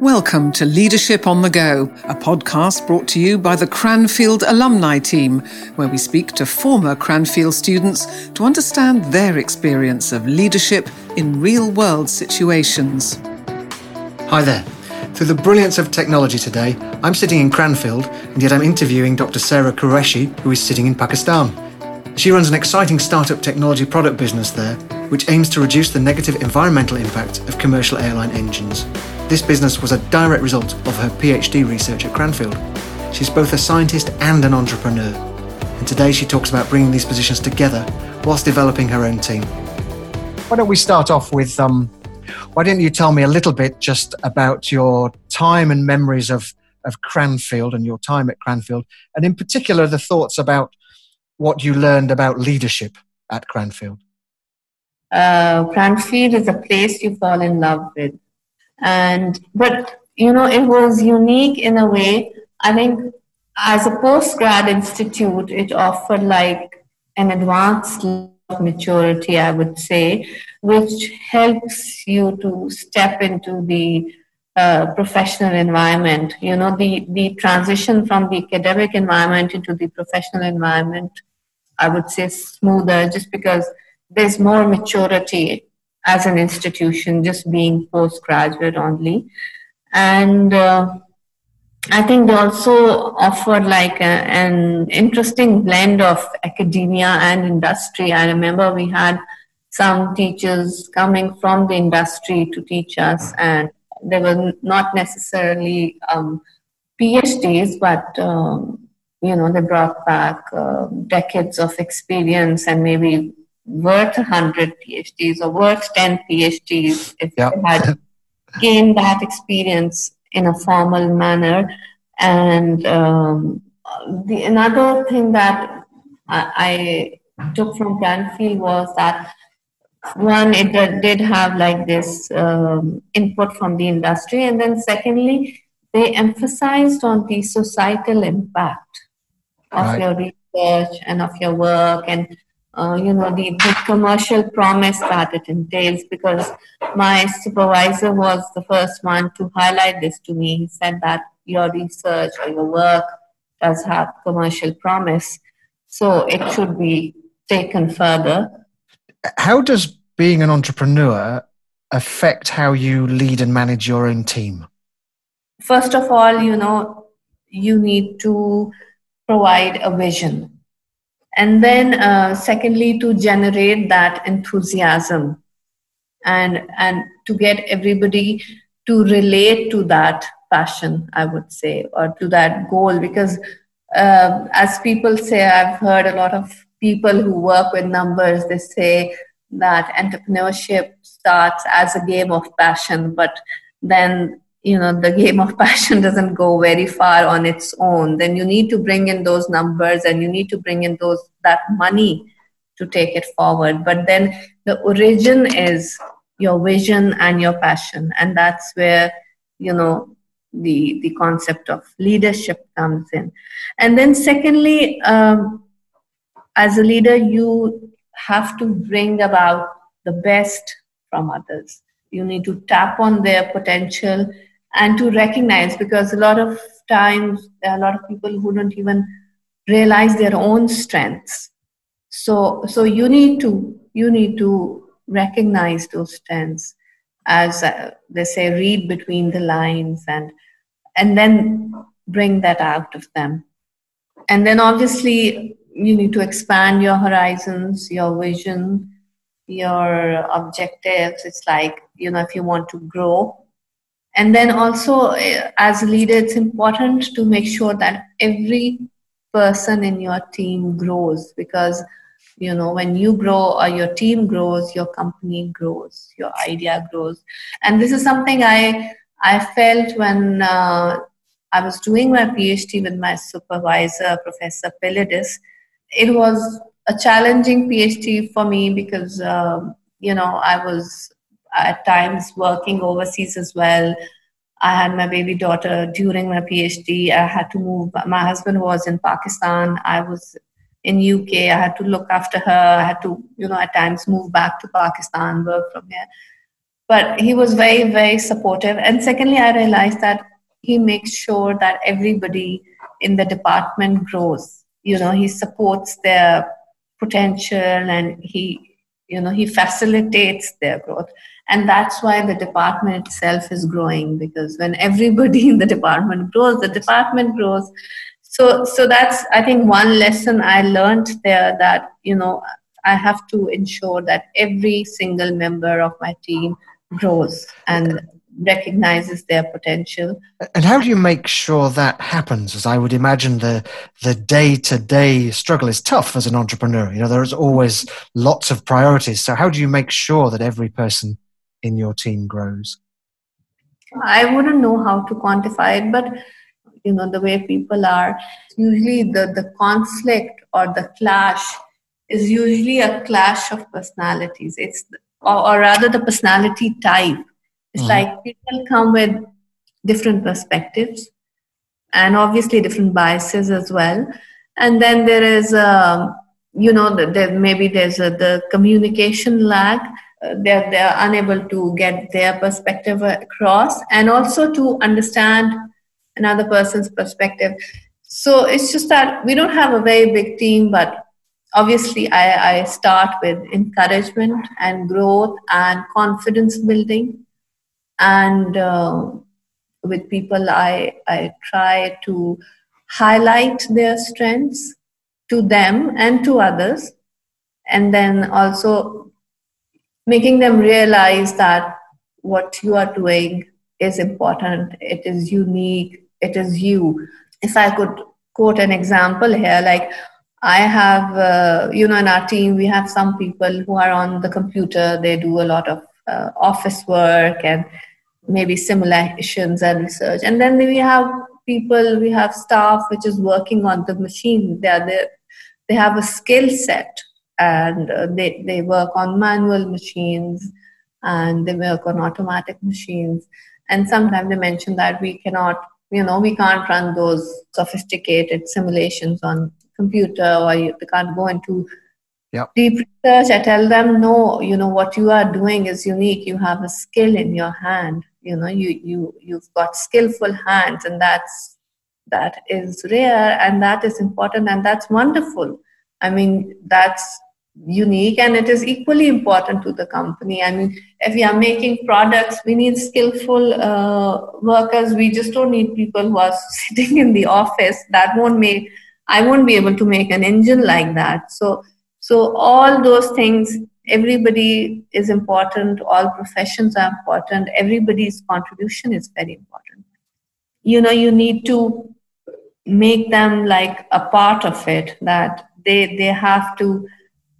Welcome to Leadership on the Go, a podcast brought to you by the Cranfield Alumni Team, where we speak to former Cranfield students to understand their experience of leadership in real world situations. Hi there. Through the brilliance of technology today, I'm sitting in Cranfield, and yet I'm interviewing Dr. Sarah Qureshi, who is sitting in Pakistan. She runs an exciting startup technology product business there, which aims to reduce the negative environmental impact of commercial airline engines. This business was a direct result of her PhD research at Cranfield. She's both a scientist and an entrepreneur. And today she talks about bringing these positions together whilst developing her own team. Why don't we start off with um, why don't you tell me a little bit just about your time and memories of, of Cranfield and your time at Cranfield, and in particular the thoughts about what you learned about leadership at Cranfield? Uh, Cranfield is a place you fall in love with and but you know it was unique in a way. I think as a post-grad institute it offered like an advanced maturity i would say which helps you to step into the uh, professional environment. You know the the transition from the academic environment into the professional environment i would say smoother just because there's more maturity as an institution, just being postgraduate only. And uh, I think they also offer like a, an interesting blend of academia and industry. I remember we had some teachers coming from the industry to teach us, and they were not necessarily um, PhDs, but um, you know they brought back uh, decades of experience and maybe worth 100 PhDs or worth 10 PhDs if yep. you had gained that experience in a formal manner. And um, the another thing that I, I took from Cranfield was that one, it did have like this um, input from the industry, and then secondly, they emphasized on the societal impact of right. your research and of your work and uh, you know, the, the commercial promise that it entails because my supervisor was the first one to highlight this to me. He said that your research or your work does have commercial promise, so it should be taken further. How does being an entrepreneur affect how you lead and manage your own team? First of all, you know, you need to provide a vision and then uh, secondly to generate that enthusiasm and and to get everybody to relate to that passion i would say or to that goal. Because uh, as people say i've heard a lot of people who work with numbers they say that entrepreneurship starts as a game of passion but then you know the game of passion doesn't go very far on its own then you need to bring in those numbers and you need to bring in those that money to take it forward. But then the origin is your vision and your passion and that's where you know the the concept of leadership comes in. And then secondly um, as a leader you have to bring about the best from others. You need to tap on their potential and to recognize because a lot of times there are a lot of people who don't even realize their own strengths. So so you need to you need to recognize those strengths as uh, they say read between the lines and and then bring that out of them. And then obviously you need to expand your horizons your vision your objectives. It's like you know if you want to grow and then also eh, as a leader it's important to make sure that every person in your team grows because you know when you grow or your team grows your company grows your idea grows. And this is something i i felt when uh, i was doing my phd with my supervisor professor pilidis it was a challenging phd for me because um, you know i was at times working overseas as well. I had my baby daughter during my PhD. I had to move. My husband was in Pakistan. I was in UK. I had to look after her. I had to, you know, at times move back to Pakistan, work from here. but he was very very supportive and secondly i realized that he makes sure that everybody in the department grows you know he supports their potential and he you know he facilitates their growth and that's why the department itself is growing because when everybody in the department grows the department grows so so that's i think one lesson i learned there that you know i have to ensure that every single member of my team grows and recognizes their potential. And how do you make sure that happens? As I would imagine the the day to day struggle is tough as an entrepreneur. You know, there's always lots of priorities. So how do you make sure that every person in your team grows? I wouldn't know how to quantify it, but you know, the way people are, usually the, the conflict or the clash is usually a clash of personalities. It's or, or rather the personality type it's mm-hmm. like people come with different perspectives and obviously different biases as well. And then there is, um, you know, there, maybe there's a, the communication lag. Uh, they're, they're unable to get their perspective across and also to understand another person's perspective. So it's just that we don't have a very big team, but obviously I, I start with encouragement and growth and confidence building and uh, with people I, I try to highlight their strengths to them and to others and then also making them realize that what you are doing is important it is unique it is you. If i could quote an example here like i have uh, you know in our team we have some people who are on the computer they do a lot of uh, office work and maybe simulations and research. And then we have people we have staff which is working on the machine. They are there they have a skill set and uh, they, they work on manual machines and they work on automatic machines and sometimes they mention that we cannot you know we can't run those sophisticated simulations on computer or you, they can't go into Yep. Deep research, I tell them, no, you know, what you are doing is unique. You have a skill in your hand. You know, you, you, you've got skillful hands and that's, that is rare and that is important and that's wonderful. I mean, that's unique and it is equally important to the company. I mean, if we are making products, we need skillful uh, workers. We just don't need people who are sitting in the office. That won't make, I won't be able to make an engine like that. So, so all those things, everybody is important, all professions are important, everybody's contribution is very important. You know, you need to make them like a part of it, that they they have to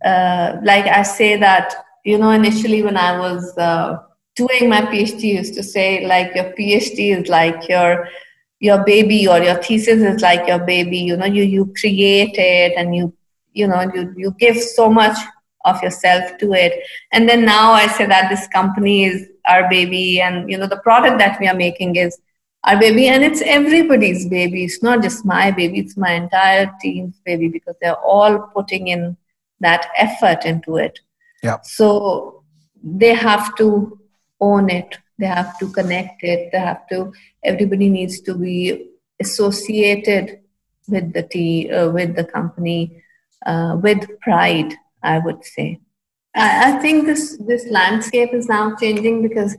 uh, like I say that, you know, initially when I was uh, doing my PhD, used to say like your PhD is like your your baby or your thesis is like your baby. You know, you you create it and you you know you you give so much of yourself to it and then now i say that this company is our baby and you know the product that we are making is our baby and it's everybody's baby it's not just my baby it's my entire team's baby because they're all putting in that effort into it yeah so they have to own it they have to connect it they have to everybody needs to be associated with the tea uh, with the company uh, with pride, I would say. I, I think this this landscape is now changing because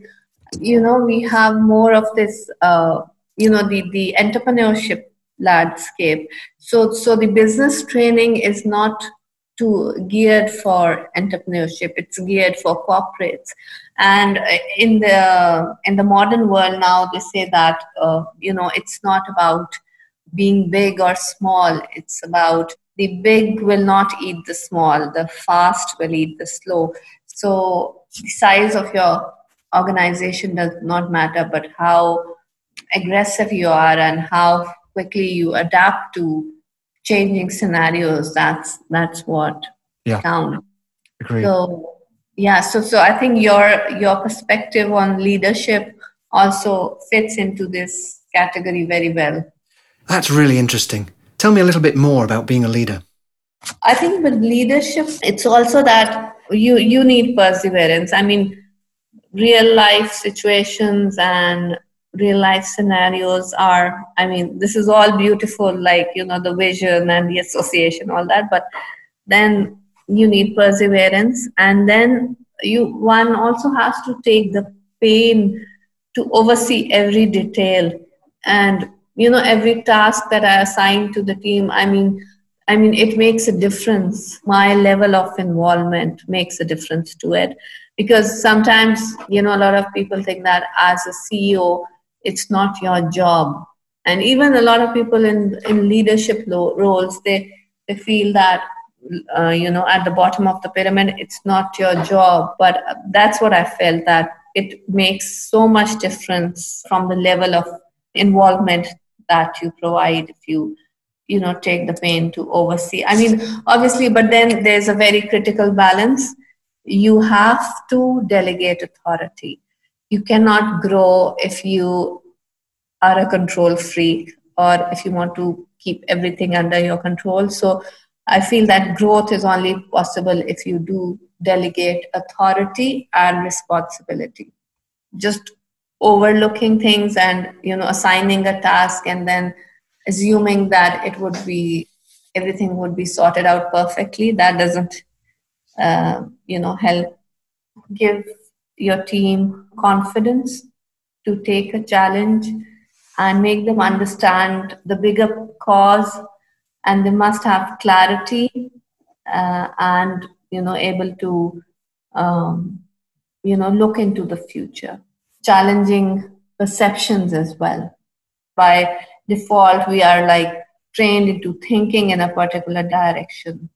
you know we have more of this uh, you know the the entrepreneurship landscape. So so the business training is not to geared for entrepreneurship it's geared for corporates and in the in the modern world now they say that uh, you know it's not about being big or small it's about the big will not eat the small, the fast will eat the slow. So the size of your organization does not matter, but how aggressive you are and how quickly you adapt to changing scenarios. That's that's what yeah. counts. Agreed. So yeah, so so I think your your perspective on leadership also fits into this category very well. That's really interesting. Tell me a little bit more about being a leader. I think with leadership, it's also that you you need perseverance. I mean, real life situations and real life scenarios are i mean this is all beautiful like you know the vision and the association all that but then you need perseverance. And then you one also has to take the pain to oversee every detail. And you know every task that i assign to the team i mean i mean it makes a difference. My level of involvement makes a difference to it. Because sometimes you know a lot of people think that as a ceo it's not your job. And even a lot of people in in leadership roles they they feel that uh, you know at the bottom of the pyramid it's not your job. But that's what i felt that it makes so much difference from the level of involvement that you provide if you you know take the pain to oversee. I mean obviously but then there's a very critical balance. You have to delegate authority you cannot grow if you are a control freak or if you want to keep everything under your control. So i feel that growth is only possible if you do delegate authority and responsibility. Just overlooking things and you know assigning a task and then assuming that it would be everything would be sorted out perfectly that doesn't uh, you know help give your team confidence to take a challenge and make them understand the bigger cause and they must have clarity uh, and you know able to um, you know look into the future. Challenging perceptions as well. By default we are like trained into thinking in a particular direction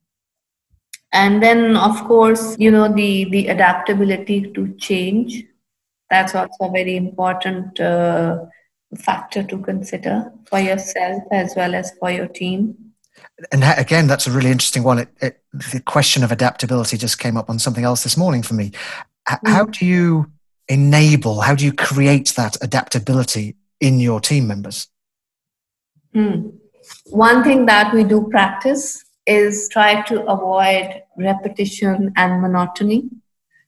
and then of course you know the the adaptability to change. That's also a very important uh, factor to consider for yourself as well as for your team. And again that's a really interesting one. It, it, the question of adaptability just came up on something else this morning for me. How mm. do you enable how do you create that adaptability in your team members? Mm. one thing that we do practice is try to avoid repetition and monotony.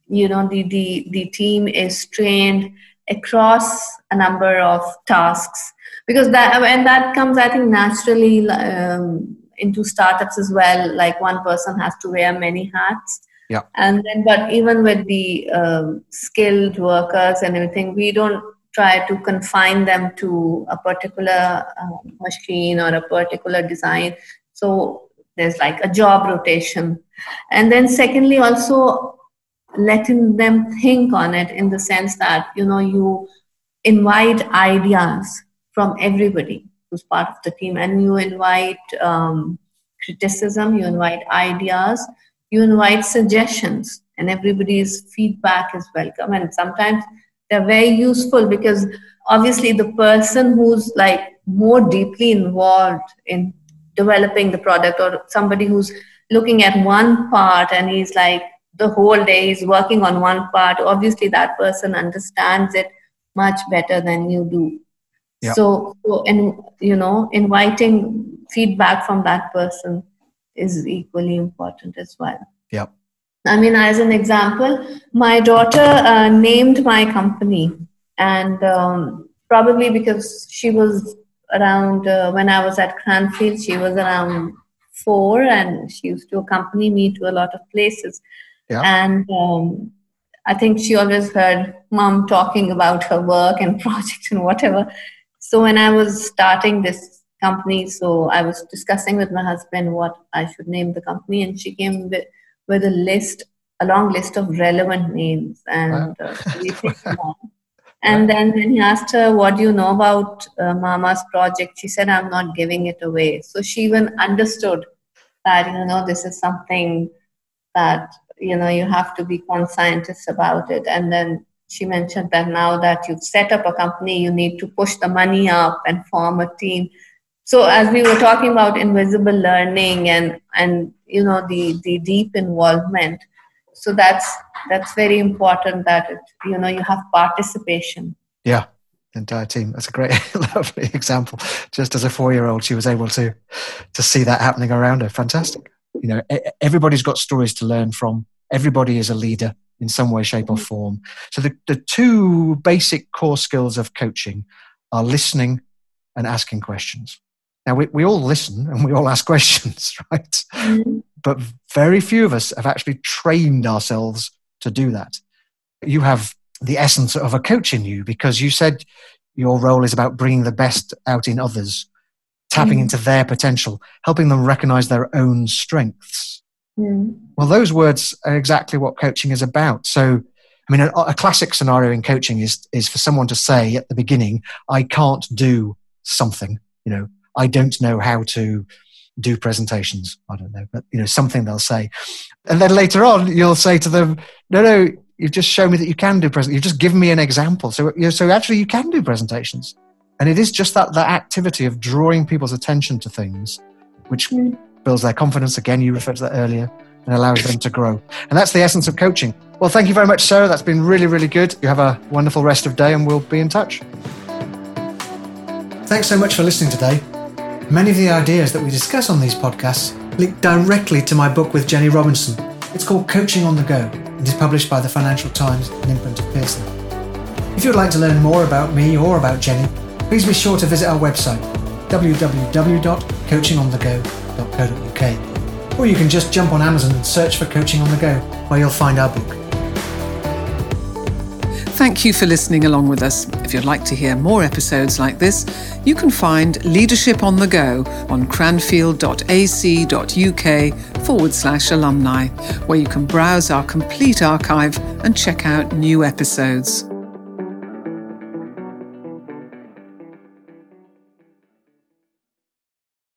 You know, the, the, the team is trained across a number of tasks because that and that comes i think naturally um, into startups as well. Like one person has to wear many hats. Yeah. And then but even with the um, skilled workers and everything we don't try to confine them to a particular uh, machine or a particular design. So there's like a job rotation. And then secondly also letting them think on it in the sense that you know you invite ideas from everybody who's part of the team. And you invite um, criticism you invite ideas you invite suggestions and everybody's feedback is welcome. And sometimes they're very useful because obviously the person who's like more deeply involved in developing the product or somebody who's looking at one part and he's like the whole day he's working on one part obviously that person understands it much better than you do. So, so and you know inviting feedback from that person is equally important as well. Yep i mean as an example my daughter uh, named my company and um, probably because she was around uh, when I was at Cranfield, she was around four, and she used to accompany me to a lot of places. Yeah. And um, I think she always heard mom talking about her work and projects and whatever. So when I was starting this company, so I was discussing with my husband what I should name the company, and she came with, with a list, a long list of relevant names, and wow. uh, And then when he asked her, What do you know about uh, Mama's project? She said, I'm not giving it away. So she even understood that, you know, this is something that, you know, you have to be conscientious about it. And then she mentioned that now that you've set up a company, you need to push the money up and form a team. So as we were talking about invisible learning and, and you know, the, the deep involvement, so that's that's very important that it, you know you have participation yeah entire team that's a great lovely example just as a four year old she was able to to see that happening around her fantastic you know everybody's got stories to learn from everybody is a leader in some way, shape, or form. So the, the two basic core skills of coaching are listening and asking questions. Now, we, we all listen and we all ask questions, right? Mm-hmm. But very few of us have actually trained ourselves to do that. You have the essence of a coach in you because you said your role is about bringing the best out in others, tapping mm. into their potential, helping them recognize their own strengths. Mm. Well, those words are exactly what coaching is about. So, I mean, a, a, classic scenario in coaching is, is for someone to say at the beginning, I can't do something, you know, I don't know how to do presentations. I don't know, but you know, something they'll say. And then later on, you'll say to them, no, no, you've just shown me that you can do present. You've just given me an example. So, you know, so actually you can do presentations. And it is just that, that activity of drawing people's attention to things, which mm. builds their confidence. Again, you referred to that earlier and allows them to grow. And that's the essence of coaching. Well, thank you very much, Sarah. That's been really, really good. You have a wonderful rest of day and we'll be in touch. Thanks so much for listening today. Many of the ideas that we discuss on these podcasts link directly to my book with Jenny Robinson. It's called Coaching on the Go and is published by the Financial Times and of Pearson. If you'd like to learn more about me or about Jenny, please be sure to visit our website www.coachingonthego.co.uk or you can just jump on Amazon and search for Coaching on the Go, where you'll find our book. Thank you for listening along with us. If you'd like to hear more episodes like this, you can find Leadership on the Go on cranfield.ac.uk forward slash alumni, where you can browse our complete archive and check out new episodes.